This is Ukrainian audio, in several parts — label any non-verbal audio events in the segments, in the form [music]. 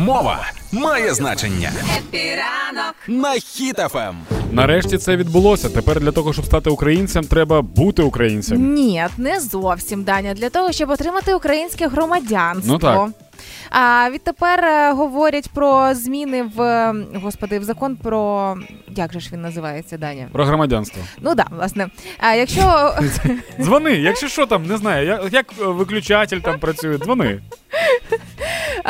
Мова має значення Happy ранок на Ем. Хіт FM. Нарешті це відбулося. Тепер для того, щоб стати українцем, треба бути українцем. Ні, не зовсім Даня. Для того, щоб отримати українське громадянство. Ну так. А відтепер е, говорять про зміни в господи, в закон про як же ж він називається, Даня? Про громадянство. Ну да, власне. А якщо [laughs] Дзвони, якщо що там, не знаю, як, виключатель там працює, дзвони.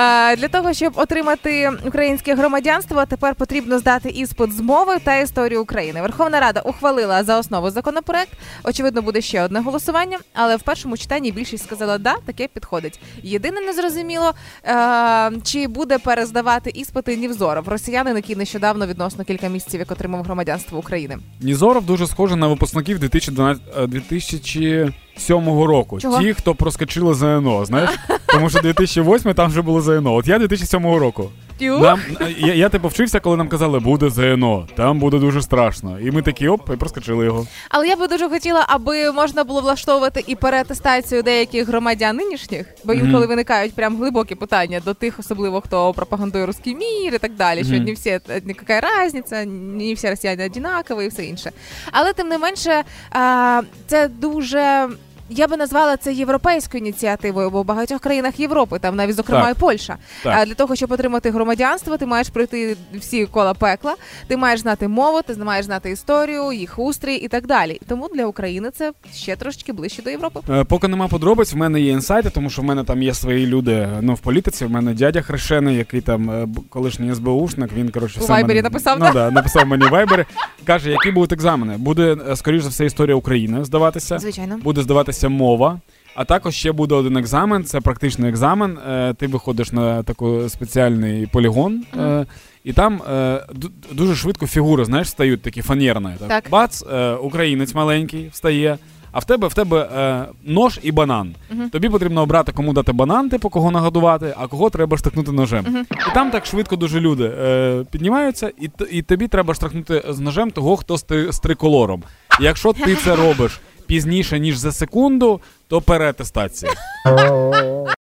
Е, Для того, щоб отримати українське громадянство, тепер потрібно здати іспит з мови та історії України. Верховна Рада ухвалила за основу законопроект. Очевидно, буде ще одне голосування, але в першому читанні більшість сказала, да, таке підходить. Єдине незрозуміло, е, чи буде перездавати іспити Нівзоров, росіянин, який нещодавно відносно кілька місяців як отримав громадянство України. Нізоров дуже схожий на випускників 2012, е, 2007 року. Чого? Ті, хто проскочили ЗНО, знаєш? Тому що 2008 там вже було ЗНО. От я 2007 року. Нам, я, я типу вчився, коли нам казали, буде ЗНО, там буде дуже страшно. І ми такі оп, і проскочили його. Але я би дуже хотіла, аби можна було влаштовувати і переатестацію деяких громадян нинішніх, бо інколи виникають прям глибокі питання до тих, особливо хто пропагандує русський мір і так далі. Що Мгм. не всі яка різниця, не всі росіяни однакові і все інше. Але тим не менше, а, це дуже. Я би назвала це європейською ініціативою, бо в багатьох країнах Європи, там навіть зокрема Так. і Польща. Так. А для того, щоб отримати громадянство, ти маєш пройти всі кола пекла, ти маєш знати мову, ти маєш знати історію, їх устрій і так далі. Тому для України це ще трошечки ближче до Європи. Е, Поки нема подробиць, в мене є інсайти, тому що в мене там є свої люди ну, в політиці. В мене дядя хрещений, який там е, колишній СБУшник. Він коротше У все Вайбері написав, ну, да? да, написав мені в Вайбері. Каже, які будуть екзамени. Буде е, скоріш за все історія України здаватися. Звичайно. Буде здаватися мова. А також ще буде один екзамен, це практичний екзамен. Е, Ти виходиш на такий спеціальний полігон, е, і там е, ду- дуже швидко фігури, знаєш, стають такі фанерні. Так. Так. Бац, е, українець маленький встає. А в тебе в тебе е, нож і банан. Мгм. Тобі потрібно обрати, кому дати банан, типу кого нагодувати, а кого треба штовхнути ножем. Мгм. І там так швидко дуже люди е, піднімаються, і, і тобі треба штовхнути з ножем того, хто з, з триколором. І якщо ти це [laughs] робиш пізніше, ніж за секунду, то переатестація. [laughs]